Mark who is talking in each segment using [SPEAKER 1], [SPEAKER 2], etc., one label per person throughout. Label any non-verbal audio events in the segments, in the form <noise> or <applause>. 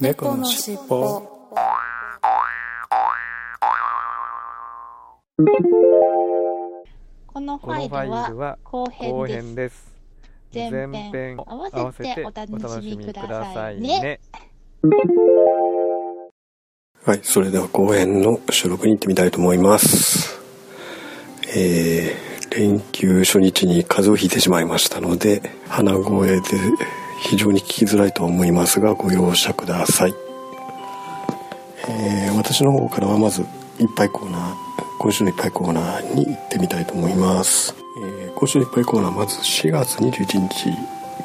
[SPEAKER 1] 猫のしっぽ
[SPEAKER 2] このファイルは後
[SPEAKER 3] 後
[SPEAKER 2] 編です。
[SPEAKER 3] 編です。
[SPEAKER 2] 前編
[SPEAKER 3] 前編
[SPEAKER 2] 合わせてお楽しみくださいね。
[SPEAKER 1] はいそれでは後編の収録に行ってみたいと思いますえー、連休初日に風邪をひいてしまいましたので鼻声で非常に聞きづらいと思いますがご容赦ください。えー私の方からはまずいっぱいコーナー今週のいっぱいコーナーに行ってみたいと思います、えー今週のいっぱいコーナーまず4月21日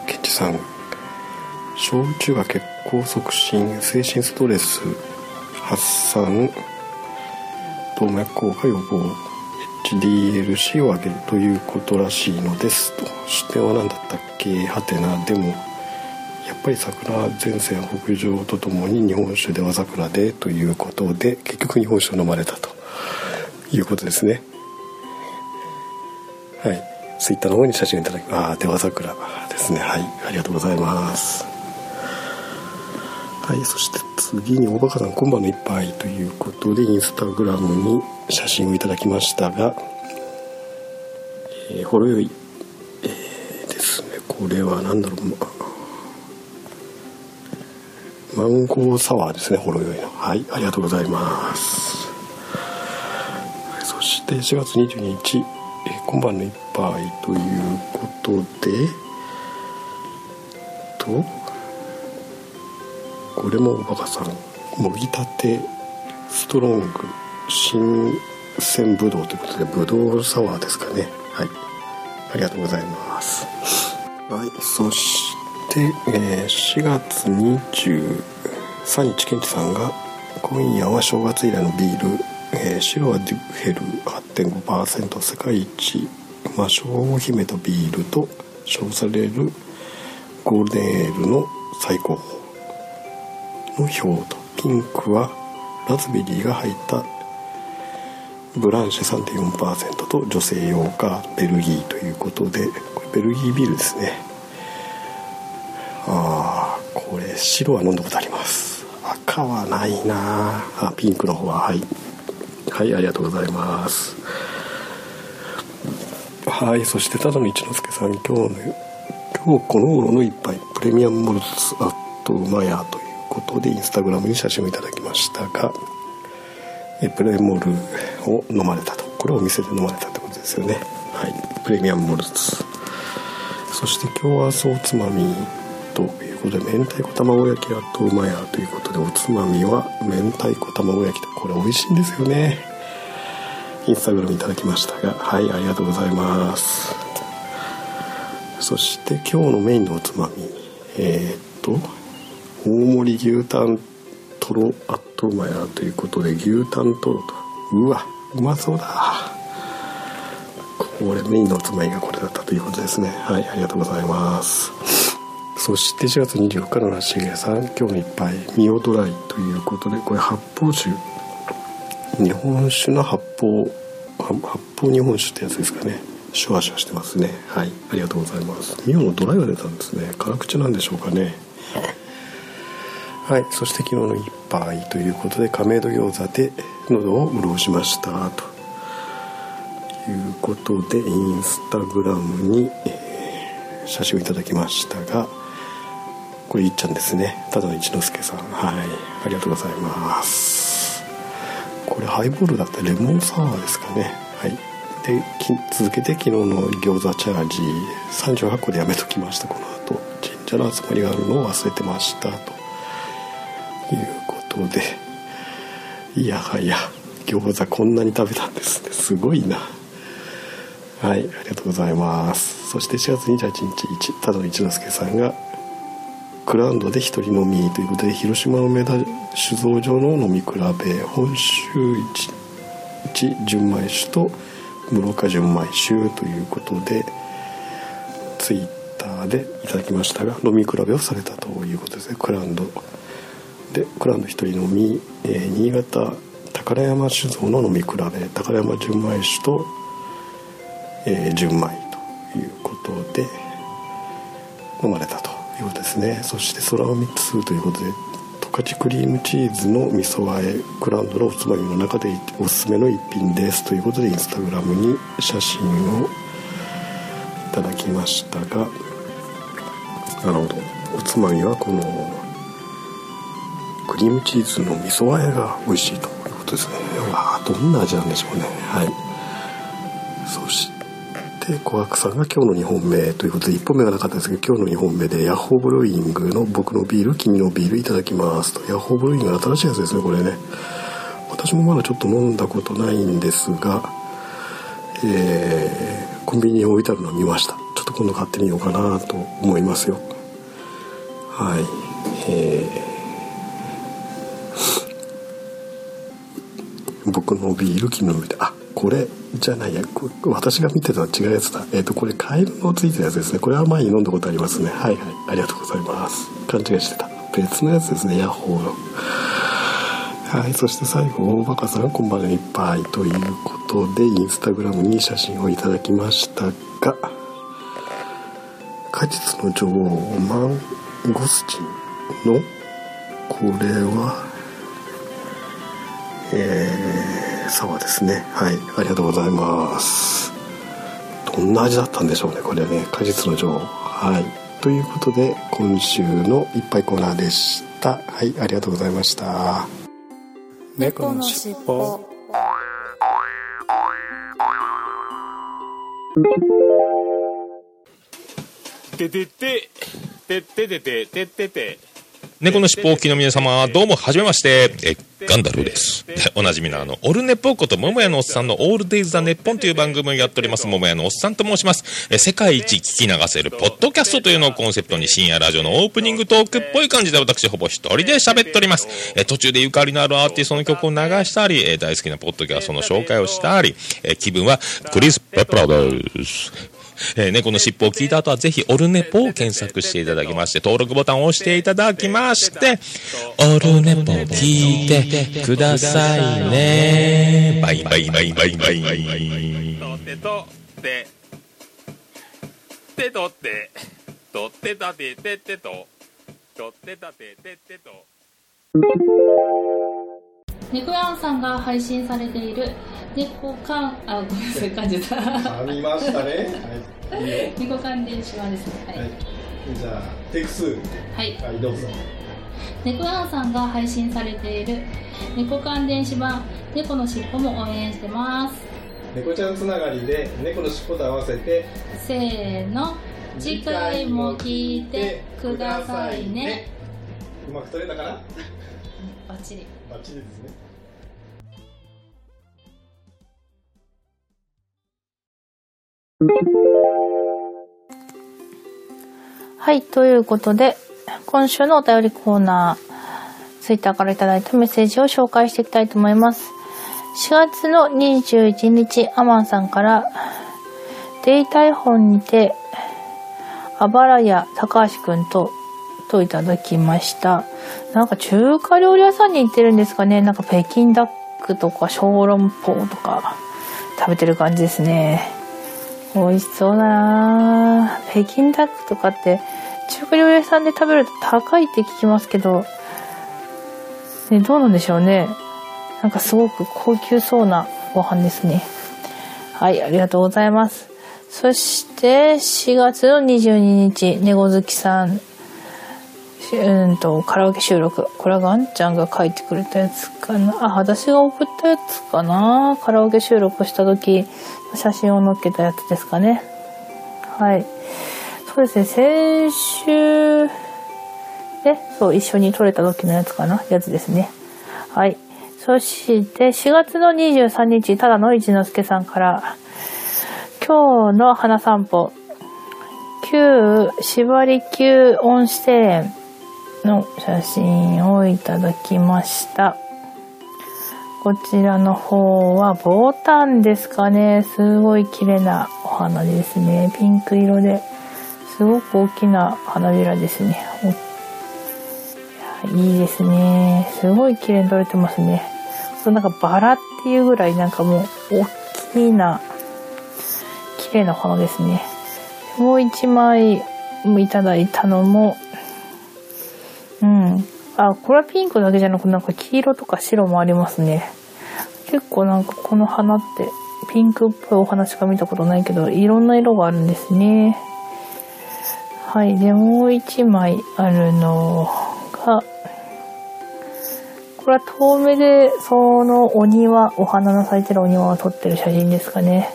[SPEAKER 1] ケチさん。小宇宙が血行促進精神ストレス発散動脈硬化予防 HDLC を上げるということらしいのです。と出典は何だったっけ？はてな。でもぱり桜前線北上とともに日本酒では桜でということで結局日本酒を飲まれたということですね。はい。ツイッターの方に写真をいただきああでは桜ですね。はい。ありがとうございます。はい。そして次におばかさん今晩の一杯ということでインスタグラムに写真をいただきましたが、えー、ほろ酔い、えーですね。これは何だろう。まマンゴーサワーですねほろ酔いの。はいありがとうございます。そして4月22日、えー今晩の一杯ということでとこれもおバカさんもぎたてストロング新鮮ぶどうということでぶどうサワーですかね。はいありがとうございます。はいそして、えー4月23日ケンチさんが今夜は正月以来のビール、えー白はデュヘル8.5%世界一魔性を秘めたビールと称されるゴールデンエールの最高峰の表とピンクはラズベリーが入ったブランシェ3.4%と女性用かベルギーということでこれベルギービールですね。白は飲んだことあります。赤はないな。あピンクの方ははい。はいありがとうございます。はいそしてただの一之輔さん今日の今日この頃の一杯プレミアムモルツアットウマヤということでインスタグラムに写真をいただきましたがえプレモルを飲まれたとこれをお店で飲まれたってことですよね。はいプレミアムモルツ。そして今日はそうおつまみということで明太子卵焼きアットウマヤということでおつまみは明太子卵焼きとこれ美味しいんですよね。インスタグラムいただきましたが。はいありがとうございます。そして今日のメインのおつまみ。えーっと大盛り牛タントロアットウマヤということで牛タントロと。うわうまそうだ。これメインのおつまみがこれだったということですね。はいありがとうございます。そして4月24日のらしげさん今日の一杯ミオドライということでこれ発泡酒日本酒の発泡発泡日本酒ってやつですかねシュワシュワしてますね。はいありがとうございます。ミオのドライが出たんですね。辛口なんでしょうかね。はい。そして昨日の一杯ということで亀戸餃子で喉を潤しました。ということでインスタグラムに、写真をいただきましたがこれいっちゃんですね。ただの一之輔さん。はい。ありがとうございます。これハイボールだったレモンサワーですかね。はい。で続けて昨日の餃子チャージ。38個でやめときました。この後神社の集まりがあるのを忘れてましたということで。いやはや餃子こんなに食べたんですね。すごいな。はい。ありがとうございます。そして4月28日ただの一之輔さんがクランドで一人飲みということで広島の梅田酒造場の飲み比べ本州一一純米酒と室岡純米酒ということでツイッターでいただきましたが飲み比べをされたということですね。クランドでクランド一人飲み、えー新潟宝山酒造の飲み比べ宝山純米酒と、えー純米ということで飲まれたと。いうですね。そして空海2ということで特カチクリームチーズの味噌和えクランドのおつまみの中でおすすめの一品ですということでインスタグラムに写真をいただきましたがなるほど。おつまみはこのクリームチーズの味噌和えが美味しいということですね。わあどんな味なんでしょうね。はい。そしてで小白さんが今日の2本目ということで1本目がなかったんですけど今日の2本目でヤッホーブルーイングの僕のビール君のビールいただきますと。ヤッホーブルーイング新しいやつですねこれね。私もまだちょっと飲んだことないんですがえー、コンビニに置いてあるのを見ました。ちょっと今度買ってみようかなと思いますよ。はい。えー、僕のビール君のビール。あこれじゃないや私が見てたのは違うやつだ。えっ、ー、とこれカエルのついてるやつですね。これは前に飲んだことありますね。はいはい。ありがとうございます。勘違いしてた。別のやつですね。ヤッホーの。はい。そして最後大バカさんこんばんはいっぱい。ということでインスタグラムに写真をいただきましたが果実の女王マンゴスチンのこれはえー沢ですね。はい。ありがとうございます。どんな味だったんでしょうねこれね。果実の女王。はい。ということで今週のいっぱいコーナーでした。はい。ありがとうございました。
[SPEAKER 3] 猫のしっぽ。
[SPEAKER 4] てててててててててて
[SPEAKER 5] 猫のしっぽおきの皆様、どうも、はじめまして、え、ガンダルです。で、おなじみのあの、オルネポーこと桃屋のおっさんのオールデイズ・ザ・ネッポンという番組をやっております、桃屋のおっさんと申します。え、世界一聞き流せるポッドキャストというのをコンセプトに深夜ラジオのオープニングトークっぽい感じで私ほぼ一人で喋っております。え、途中でゆかりのあるアーティストの曲を流したり、え、大好きなポッドキャストの紹介をしたり、え、気分はクリス・ペプラです。えー、猫の尻尾を聞いた後はぜひオルネポを検索していただきまして、登録ボタンを押していただきまして、オルネポ聞いてくださいね。バイバイバイバイバイ。
[SPEAKER 4] てとて、てとて、とってたてててと、とってたてててと。
[SPEAKER 3] 猫やんさんが配信されている猫缶あごめんなさい感じた
[SPEAKER 1] 噛みましたね。
[SPEAKER 3] はい猫缶電子はですね。はい、はい、
[SPEAKER 1] じゃあテイク2
[SPEAKER 3] はい、
[SPEAKER 1] はい、どうぞ。
[SPEAKER 3] 猫やんさんが配信されている猫缶電子版猫のしっぽも応援してます。
[SPEAKER 1] 猫ちゃんつながりで猫のしっぽと合わせて
[SPEAKER 3] せーの。次回も聞いてくださいね。
[SPEAKER 1] うまく撮れたかな？
[SPEAKER 3] バッチリ。
[SPEAKER 1] バッチリですね
[SPEAKER 3] はい、ということで、今週のお便りコーナー、ツイッターからいただいたメッセージを紹介していきたいと思います。4月の21日、アマンさんから、デイタイ本にて、あばらや高橋くんと、といただきました。なんか中華料理屋さんに行ってるんですかね。なんか北京ダックとか小籠包とか食べてる感じですね。美味しそうだな北京ダックとかって中華料理屋さんで食べると高いって聞きますけど、ね、どうなんでしょうね。なんかすごく高級そうなご飯ですね。はい、ありがとうございます。そして4月の22日、猫好きさんうんと、カラオケ収録。これはガンちゃんが書いてくれたやつかな。あ、私が送ったやつかな。カラオケ収録した時、写真を載っけたやつですかね。はい。そうですね、先週、で、そう、一緒に撮れた時のやつかな？やつですね。はい。そして、4月の23日、ただの一之輔さんから、今日の花散歩、旧縛り級温室庭園の写真をいただきました。こちらの方はボタンですかね。すごい綺麗なお花ですね。ピンク色ですごく大きな花びらですね。いいいですね。すごい綺麗に撮れてますね。そうなんかバラっていうぐらいなんかもう大きな綺麗な花ですね。もう一枚いただいたのも。あ、これはピンクだけじゃなくなんか黄色とか白もありますね。結構なんかこの花ってピンクっぽいお花しか見たことないけど、いろんな色があるんですね。はい。で、もう一枚あるのが、これは遠目で、そのお庭、お花の咲いてるお庭を撮ってる写真ですかね。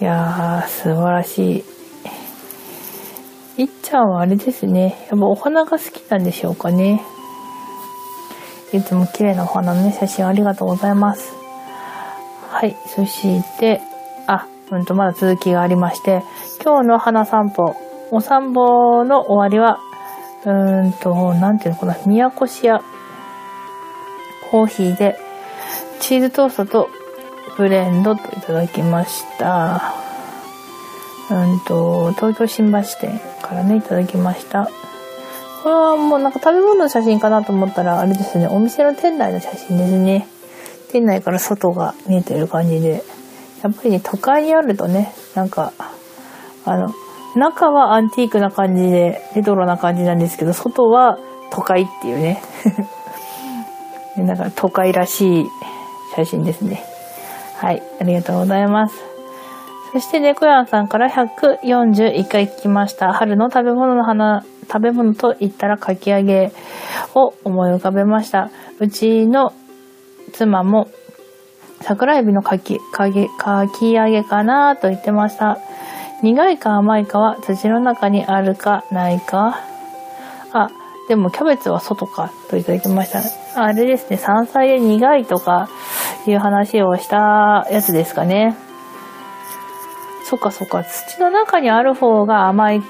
[SPEAKER 3] いやー、素晴らしい。いっちゃんはあれですね。やっぱお花が好きなんでしょうかね。いつも綺麗なお花のね、写真ありがとうございます。はい。そして、あ、うんと、まだ続きがありまして、今日の花散歩、お散歩の終わりは、うーんと、なんていうのかな、宮古市屋コーヒーで、チーズトーストとブレンドといただきました。うんと、東京新橋店からね、いただきました。これはもうなんか食べ物の写真かなと思ったら、あれですね、お店の店内の写真ですね。店内から外が見えてる感じで。やっぱりね、都会にあるとね、なんか、あの、中はアンティークな感じで、レトロな感じなんですけど、外は都会っていうね。<laughs> なんか都会らしい写真ですね。はい、ありがとうございます。そして猫やんさんから141回聞きました。春の食べ物の花、食べ物と言ったらかき揚げを思い浮かべました。うちの妻も桜エビのかき、かき、かき揚げかなと言ってました。苦いか甘いかは土の中にあるかないか。あ、でもキャベツは外かといただきました。あれですね、山菜で苦いとかいう話をしたやつですかね。そっかそっか、土の中にある方が甘いっ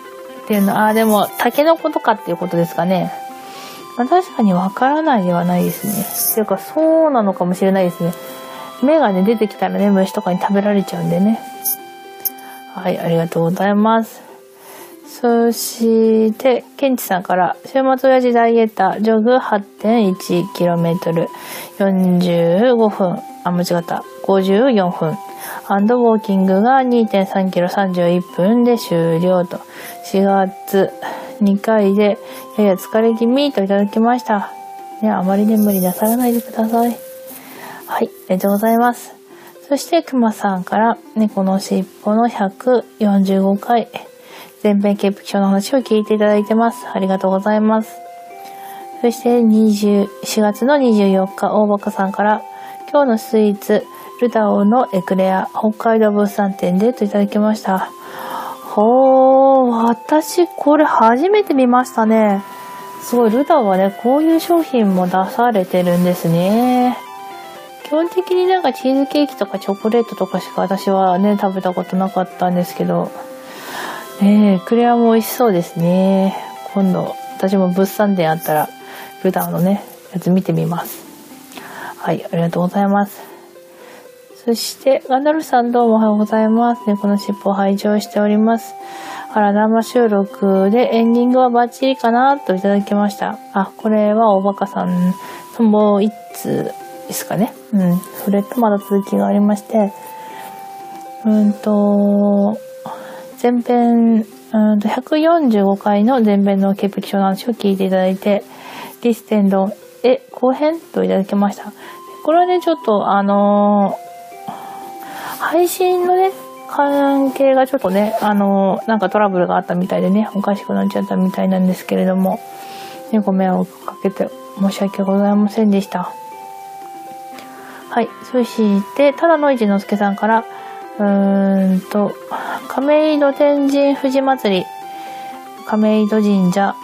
[SPEAKER 3] ていうのは、あ、でも、タケノコとかっていうことですかね。まあ、確かにわからないではないですね。っていうか、そうなのかもしれないですね。芽がね、出てきたらね、虫とかに食べられちゃうんでね。はい、ありがとうございます。そして、ケンチさんから、週末親父ダイエッター、ジョグ 8.1km、45分、あ、間違った、54分、アンドウォーキングが 2.3km、31分で終了と、4月2回で、やや疲れ気味といただきました。ね、あまり眠りなさらないでください。はい、ありがとうございます。そして、くまさんから、猫のしっぽの145回、全編潔癖症の話を聞いていただいてます。ありがとうございます。そして、20 4月の24日、大バカさんから、今日のスイーツ、ルダオのエクレア、北海道物産展でといただきました。ほー、私、これ初めて見ましたね。すごい、ルダオはね、こういう商品も出されてるんですね。基本的になんかチーズケーキとかチョコレートとかしか私はね、食べたことなかったんですけど、ねえ、クレアも美味しそうですね。今度、私も物産展あったら、ルダーのね、やつ見てみます。はい、ありがとうございます。そして、ガンダルフさんどうもおはようございます。ね、この尻尾を拝聴しております。あら、生収録でエンディングはバッチリかなといただきました。あ、これはおバカさんともう一通ですかね。うん。それとまだ続きがありまして、うんと、前編、うんと、145回の前編の潔癖症の話を聞いていただいて、リステンド、え、後編といただきました。これはね、ちょっと、あのー、配信のね、関係がちょっとね、あの、なんかトラブルがあったみたいでね、おかしくなっちゃったみたいなんですけれども、ね、ご迷惑かけて申し訳ございませんでした。はい。そして、ただの一之輔さんから、うーんと、亀戸天神富士祭り、亀戸神社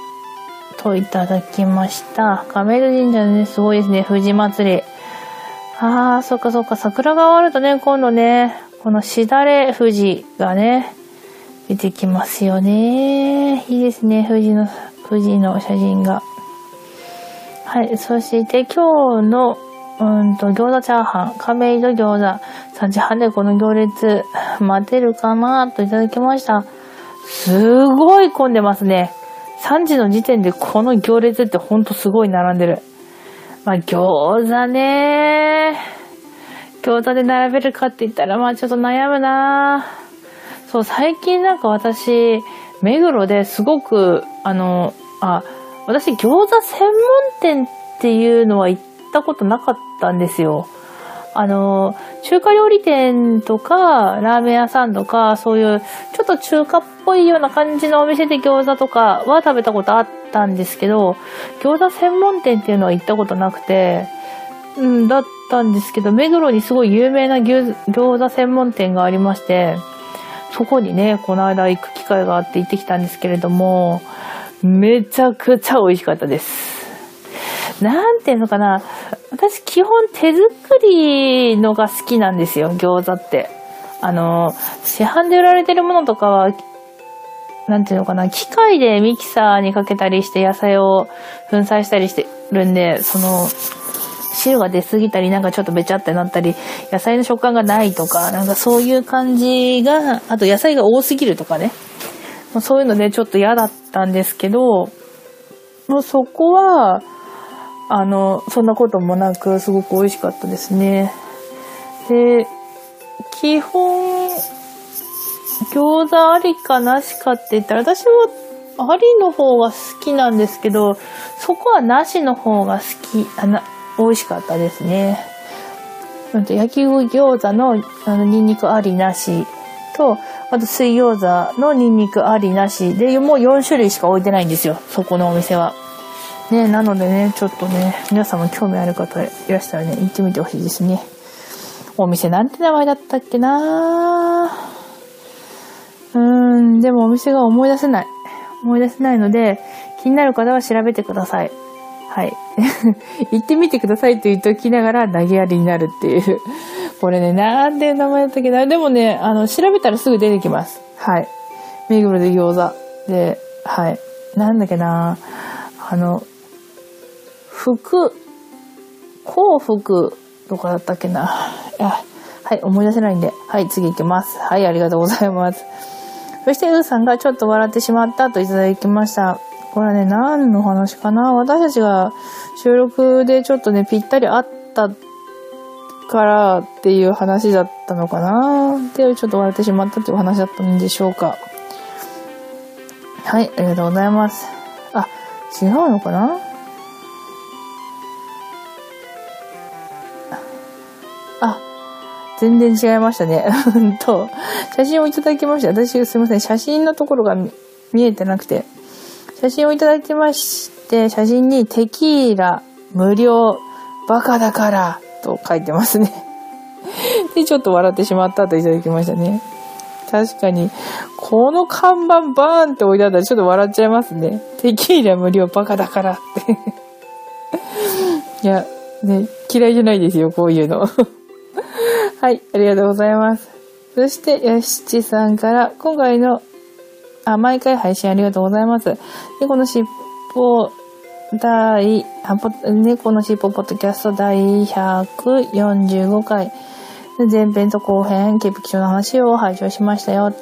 [SPEAKER 3] といただきました。亀戸神社ね、すごいですね、富士祭り。あー、そっかそっか、桜が終わるとね、今度ね、このしだれ富士がね、出てきますよね。いいですね、富士の、富士の写真が。はい、そして今日のうんと、餃子チャーハン、亀戸餃子、3時半でこの行列、待てるかなといただきました。すごい混んでますね。3時の時点でこの行列ってほんとすごい並んでる。まあ、餃子ね餃子で並べるかって言ったら、まあちょっと悩むなそう、最近なんか私、目黒ですごく、あの、あ、私餃子専門店っていうのは行ったことなかったんですよ。あの、中華料理店とか、ラーメン屋さんとか、そういう、ちょっと中華っぽいような感じのお店で餃子とかは食べたことあったんですけど、餃子専門店っていうのは行ったことなくて、うん、だったんですけど、目黒にすごい有名な餃子専門店がありまして、そこにね、この間行く機会があって行ってきたんですけれども、めちゃくちゃ美味しかったです。なんていうのかな。私基本手作りのが好きなんですよ、餃子って。あの、市販で売られてるものとかは、なんていうのかな、機械でミキサーにかけたりして野菜を粉砕したりしてるんで、その、汁が出すぎたり、なんかちょっとべちゃってなったり、野菜の食感がないとか、なんかそういう感じが、あと野菜が多すぎるとかね。そういうのでちょっと嫌だったんですけど、もうそこは、あの、そんなこともなく、すごく美味しかったですね。で、基本、餃子ありかなしかって言ったら、私はありの方が好きなんですけど、そこはなしの方が好き、あな、美味しかったですね。焼き餃子のあのニンニクありなしと、あと水餃子のニンニクありなしで、もう4種類しか置いてないんですよ、そこのお店は。ね、なのでね、ちょっとね、皆さんも興味ある方いらしたらね、行ってみてほしいですね。お店なんて名前だったっけな？うーん、でもお店が思い出せない。思い出せないので、気になる方は調べてください。はい。<laughs> 行ってみてくださいと言っておきながら投げやりになるっていう。これね、なんて名前だったっけな？でもね、あの、調べたらすぐ出てきます。はい。目黒で餃子。で、はい。なんだっけな？あの、福、幸福とかだったっけな？あはい、思い出せないんで。はい、次行きます。はい、ありがとうございます。そして、うーさんがちょっと笑ってしまったといただきました。これはね、何の話かな？私たちが収録でちょっとね、ぴったりあったからっていう話だったのかな？で、ちょっと笑ってしまったっていう話だったんでしょうか。はい、ありがとうございます。あ、違うのかな？あ全然違いましたね。<laughs> うんと、写真をいただきました。私、すいません。写真のところが見えてなくて。写真をいただきまして、写真にテキーラ無料バカだからと書いてますね。<laughs> で、ちょっと笑ってしまったといただきましたね。確かに、この看板バーンって置いてあったらちょっと笑っちゃいますね。テキーラ無料バカだからって <laughs> いや、ね、嫌いじゃないですよ、こういうの。<laughs> はい、ありがとうございます。そして、やしちさんから、今回の、あ、毎回配信ありがとうございます。で、この尻尾、第、猫の尻尾ポッドキャスト第145回、前編と後編、潔癖症の話を拝聴しましたよ。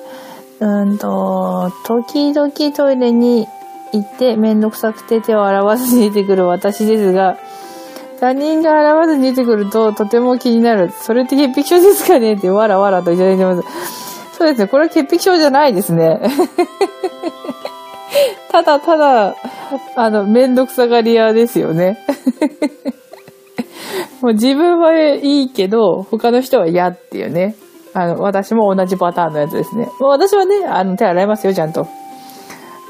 [SPEAKER 3] うんと、時々トイレに行ってめんどくさくて手を洗わずに出てくる私ですが、他人が現わずに出てくるととても気になる。それって潔癖症ですかね？ってわらわらといただいてます。そうですね。これは潔癖症じゃないですね。<laughs> ただただ、あの、めんどくさがり屋ですよね。<laughs> もう自分はいいけど、他の人は嫌っていうね。あの、私も同じパターンのやつですね。私はね、あの、手洗いますよ、ちゃんと。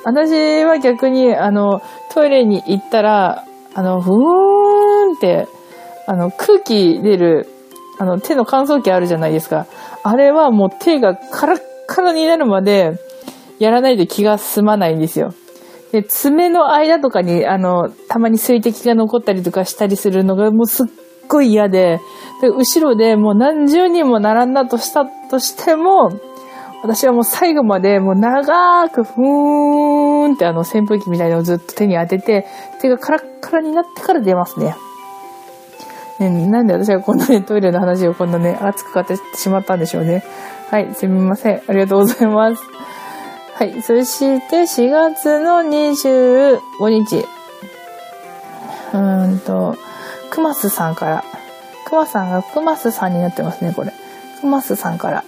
[SPEAKER 3] 私は逆に、あの、トイレに行ったら、あの、ふーんって、あの、空気出る、あの、手の乾燥機あるじゃないですか。あれはもう手がカラッカラになるまで、やらないと気が済まないんですよ。で、爪の間とかに、あの、たまに水滴が残ったりとかしたりするのがもうすっごい嫌で、で、後ろでもう何十人も並んだとしたとしても、私はもう最後までもう長くふーんってあの扇風機みたいなのをずっと手に当てて、手がカラッカラになってから出ますね。ねなんで私がこんなね、トイレの話をこんなね、熱く語ってしまったんでしょうね。はい、すみません。ありがとうございます。はい、そして4月の25日。うーんと、クマスさんから。クマさんがクマスさんになってますね、これ。クマスさんから。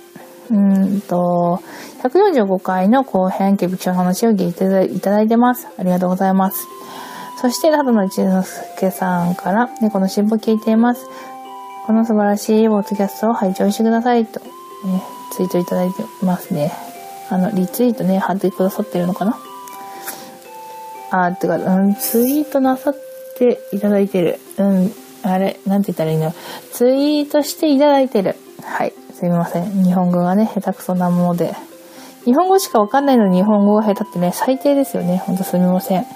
[SPEAKER 3] うんと、145回の後編、ケビキの話を聞いていただいてます。ありがとうございます。そして、ただの一之輔さんから、猫のしっぽ聞いています。この素晴らしいポッドキャストを拝聴してくださいと、ね、ツイートいただいてますね。あの、リツイートね、貼ってくださってるのかな？あー、てか、うん、ツイートなさっていただいてる。うん、あれ、なんて言ったらいいの？ツイートしていただいてる。はい、すみません。日本語がね、下手くそなもので。日本語しかわかんないのに日本語が下手ってね、最低ですよね。ほんとすみません。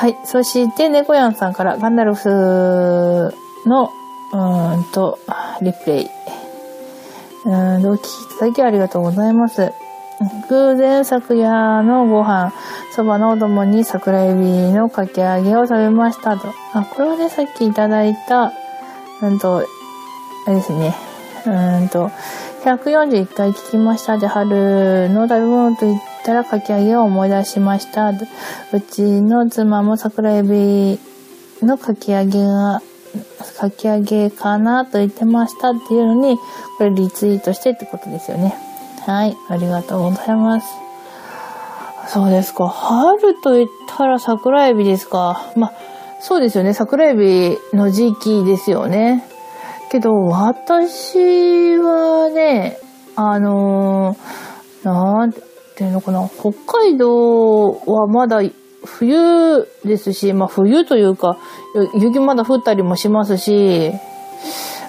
[SPEAKER 3] はい。そして、猫やんさんからガンダルフの、うーんと、リプレイ。うーん、お聞きいただきありがとうございます。偶然昨夜のご飯、そばのお供に桜エビのかき揚げを食べましたと。あ、これはね、さっきいただいた、うんと、あれですね。うーんと、141回聞きましたで、春の食べ物と言ってたらかき揚げを思い出しました。うちの妻も桜エビのかき揚げが、かき揚げかなと言ってましたっていうのに、これリツイートしてってことですよね。はい、ありがとうございます。そうですか。春と言ったら桜エビですか。まあ、そうですよね。桜エビの時期ですよね。けど、私はね、あのー、なんていうのかな、北海道はまだ冬ですし、まあ冬というか、雪まだ降ったりもしますし、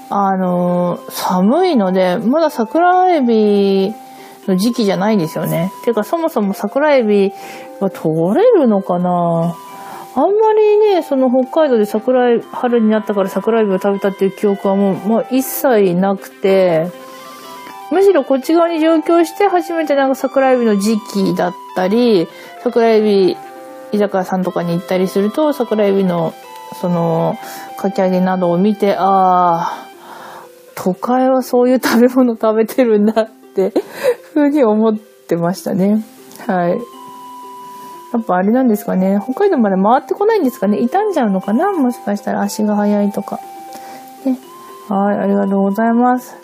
[SPEAKER 3] あのー、寒いので、まだ桜エビの時期じゃないんですよね。ていうか、そもそも桜エビが取れるのかな？あんまりね、その北海道で桜春になったから桜エビを食べたっていう記憶はもう、まあ、一切なくて、むしろこっち側に上京して初めてなんか桜エビの時期だったり、桜エビ居酒屋さんとかに行ったりすると、桜エビのその、かき揚げなどを見て、ああ、都会はそういう食べ物食べてるんだって、ふうに思ってましたね。はい。やっぱあれなんですかね。北海道まで回ってこないんですかね。傷んじゃうのかな？もしかしたら足が速いとか。ね。はい、ありがとうございます。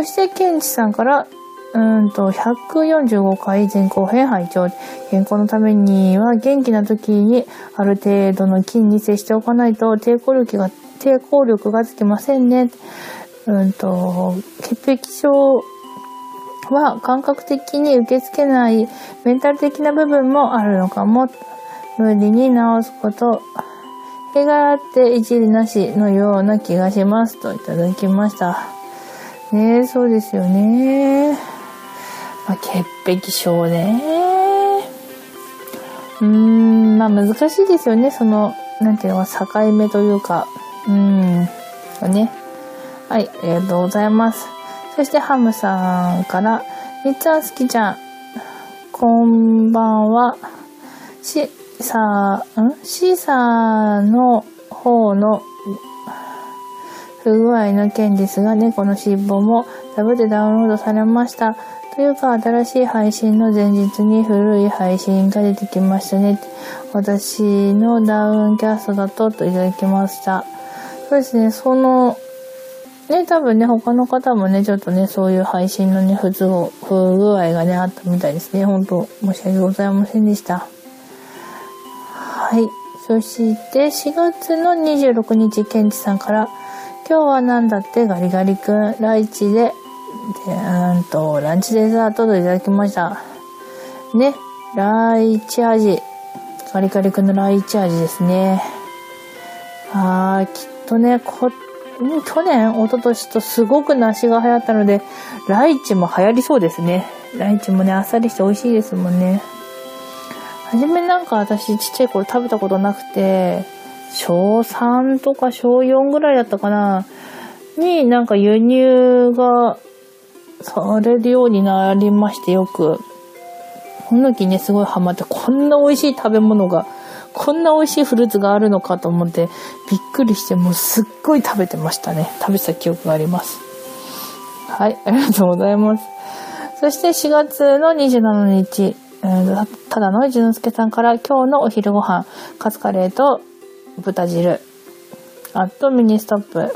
[SPEAKER 3] そして、ケンチさんから、うんと、145回前後編拝聴健康のためには元気な時にある程度の菌に接しておかないと抵抗力が、抵抗力がつきませんね。うんと、潔癖症は感覚的に受け付けないメンタル的な部分もあるのかも。無理に治すこと、絵があって一理なしのような気がしますといただきました。ねえ、そうですよね。まあ、潔癖症ね。うーん、まあ難しいですよね。その、なんていうのか、境目というか。うーん、ね。はい、ありがとうございます。そしてハムさんから、みっちゃん好きちゃん、こんばんは。し、さ、ん？シーサーの方の不具合の件ですが、猫のしっぽもダブでダウンロードされました。というか、新しい配信の前日に古い配信が出てきましたね。私のダウンキャストだと、といただきました。そうですね、その、ね、多分ね、他の方もね、ちょっとね、そういう配信のね、不都合、不具合がね、あったみたいですね。本当申し訳ございませんでした。はい。そして、4月の26日、ケンチさんから、今日はなんだってガリガリ君、ライチで、で、うんと、ランチデザートといただきました。ね、ライチ味。ガリガリ君のライチ味ですね。あー、きっとね、こ、去年、一昨年とすごく梨が流行ったので、ライチも流行りそうですね。ライチもね、あっさりして美味しいですもんね。はじめなんか私ちっちゃい頃食べたことなくて、小3とか小4ぐらいだったかな、になんか輸入がされるようになりましてよく。この時ね、すごいハマって、こんな美味しい食べ物が、こんな美味しいフルーツがあるのかと思って、びっくりして、もうすっごい食べてましたね。食べた記憶があります。はい、ありがとうございます。そして4月の27日、えーただの一之輔さんから今日のお昼ご飯、カツカレーと豚汁、あとミニストップ、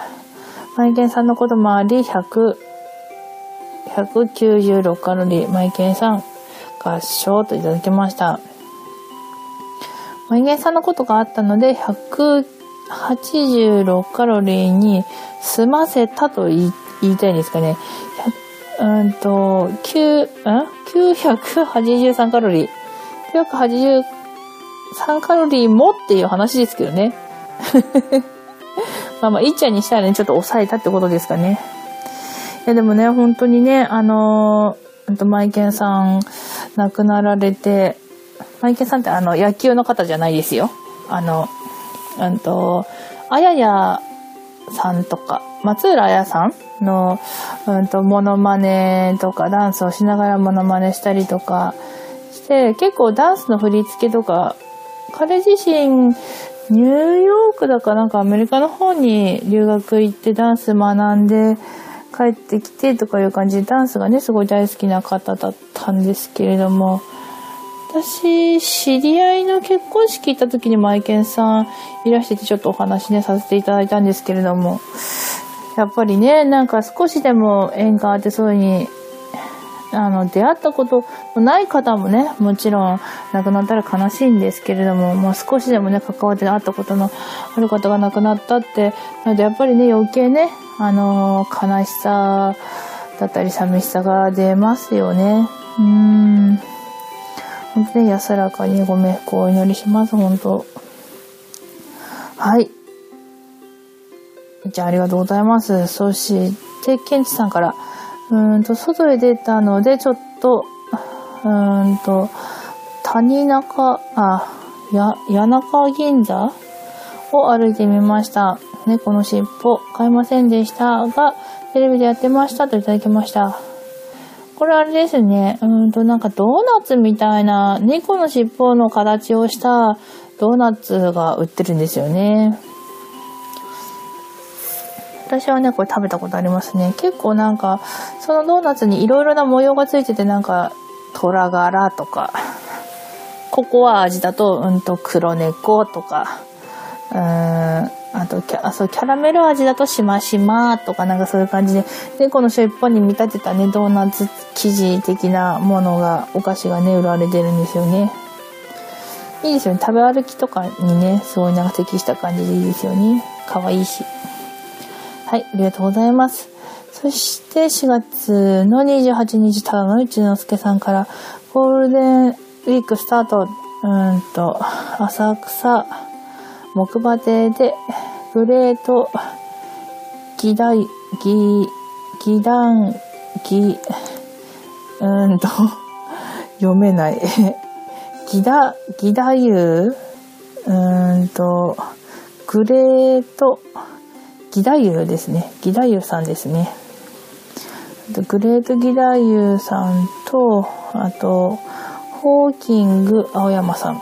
[SPEAKER 3] マイケンさんのこともあり、100、196カロリー、マイケンさん、合唱といただきました。マイゲンさんのことがあったので、186カロリーに済ませたと言いたいんですかね。うんと、9、ん ?983 カロリー。3カロリーもっていう話ですけどね。<laughs> まあまあ、いっちゃんにしたらね、ちょっと抑えたってことですかね。いや、でもね、本当にね、あのー、と、マイケンさん亡くなられて、マイケンさんってあの、野球の方じゃないですよ。あの、うんと、あややさんとか、松浦彩さんの、うんと、モノマネとか、ダンスをしながらモノマネしたりとかして、結構ダンスの振り付けとか、彼自身、ニューヨークだかなんかアメリカの方に留学行ってダンス学んで帰ってきてとかいう感じでダンスがね、すごい大好きな方だったんですけれども、私、知り合いの結婚式行った時にマイケンさんいらしててちょっとお話ね、させていただいたんですけれども、やっぱりね、なんか少しでも縁があってそういう風に、あの、出会ったことのない方もね、もちろん亡くなったら悲しいんですけれども、もう少しでもね、関わって会ったことのある方が亡くなったって、なのでやっぱりね、余計ね、あの、悲しさだったり寂しさが出ますよね。うん。本当に安らかにご冥福をお祈りします、本当。はい。じゃあ、ありがとうございます。そして、ケンチさんから、うんと、外へ出たので、ちょっと、うんと、谷中、あ、や、谷中銀座を歩いてみました。猫の尻尾、買いませんでしたが、テレビでやってましたといただきました。これあれですね。うんと、なんかドーナツみたいな、猫の尻尾の形をしたドーナツが売ってるんですよね。私はね、これ食べたことありますね。結構なんか、そのドーナツに色々な模様がついてて、なんか、虎柄とか、ココア味だと、うんと、黒猫とか、うーん、あとキャ、そう、キャラメル味だとしましまとかなんかそういう感じで、で、この尻尾に見立てたね、ドーナツ生地的なものが、お菓子がね、売られてるんですよね。いいですよね。食べ歩きとかにね、すごいなんか適した感じでいいですよね。かわいいし。はい、ありがとうございます。そして4月の28日、ただの一之輔さんから、ゴールデンウィークスタート、うんと、浅草、木馬亭で、グレート、ギダイ、ギ、ギダン、ギ、うんと、読めない。<laughs> ギダ、ギダユーうんと、グレート、ギダユですね。ギダユさんですね。グレートギダユさんと、あと、ホーキング青山さん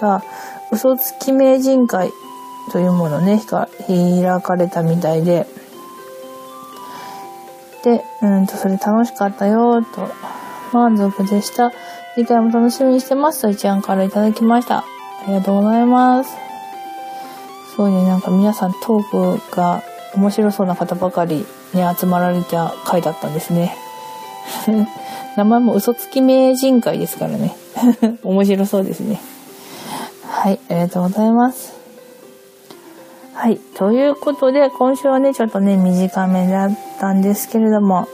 [SPEAKER 3] が、嘘つき名人会というものね、開かれたみたいで、で、うんと、それ楽しかったよ、と、満足でした。次回も楽しみにしてますと、一案からいただきました。ありがとうございます。そうね、なんか皆さんトークが面白そうな方ばかりに集まられた回だったんですね。<laughs> 名前も嘘つき名人会ですからね。<laughs> 面白そうですね。はい、ありがとうございます。はい、ということで、今週はね、ちょっとね、短めだったんですけれども、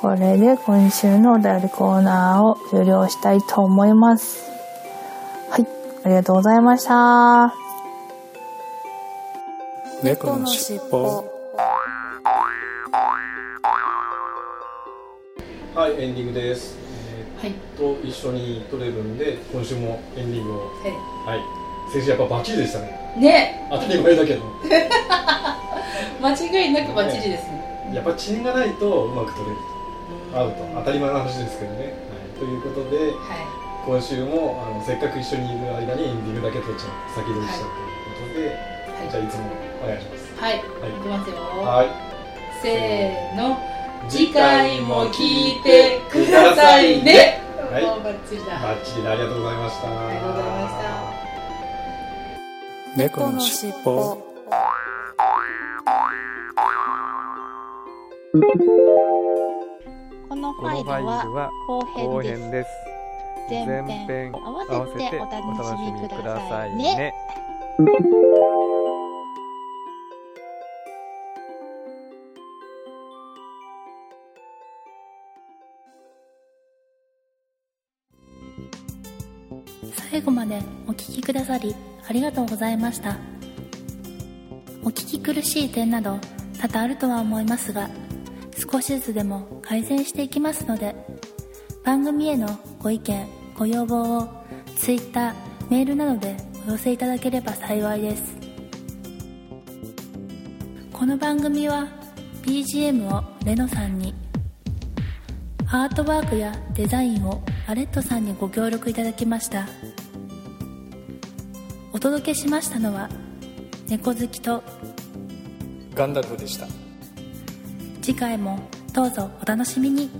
[SPEAKER 3] これで今週のお便りコーナーを終了したいと思います。はい、ありがとうございました。
[SPEAKER 1] 猫のしっぽ。はい、エンディングです。はい、と一緒に撮れるんで今週もエンディングを。はい、先週やっぱバッチリでしたね。
[SPEAKER 3] ね。
[SPEAKER 1] 当たり前だけど。<laughs>
[SPEAKER 3] 間違いなくバッチリですね。
[SPEAKER 1] やっぱチンがないとうまく撮れると。アウト当たり前の話ですけどね、はい、ということで、はい、今週もあのせっかく一緒にいる間にエンディングだけ撮っちゃう。先取りしちゃうということで、はい、じゃあいつもお願いします
[SPEAKER 3] はい、はい、いきますよ
[SPEAKER 1] はい
[SPEAKER 3] せーの次回も聞いてくださいね。はい、バッチリだ。
[SPEAKER 1] バッチリだ。ありがとうございました。
[SPEAKER 3] ありがとうございました。
[SPEAKER 1] 猫のしっぽ。
[SPEAKER 3] このファイルは後編です。前
[SPEAKER 2] 前
[SPEAKER 3] 編
[SPEAKER 2] 編
[SPEAKER 3] 合わ
[SPEAKER 2] せて
[SPEAKER 3] お
[SPEAKER 2] お楽
[SPEAKER 3] 楽し
[SPEAKER 2] しみく
[SPEAKER 3] だ
[SPEAKER 2] ださい
[SPEAKER 3] さい
[SPEAKER 2] ね
[SPEAKER 6] 最後までお聞きくださりありがとうございました。お聞き苦しい点など多々あるとは思いますが少しずつでも改善していきますので番組へのご意見ご要望を Twitter メールなどでお寄せいただければ幸いです。この番組は BGM をレノさんにアートワークやデザインをアレットさんにご協力いただきました。お届けしましたのは猫好きと
[SPEAKER 1] ガンダルフでした。
[SPEAKER 6] 次回もどうぞお楽しみに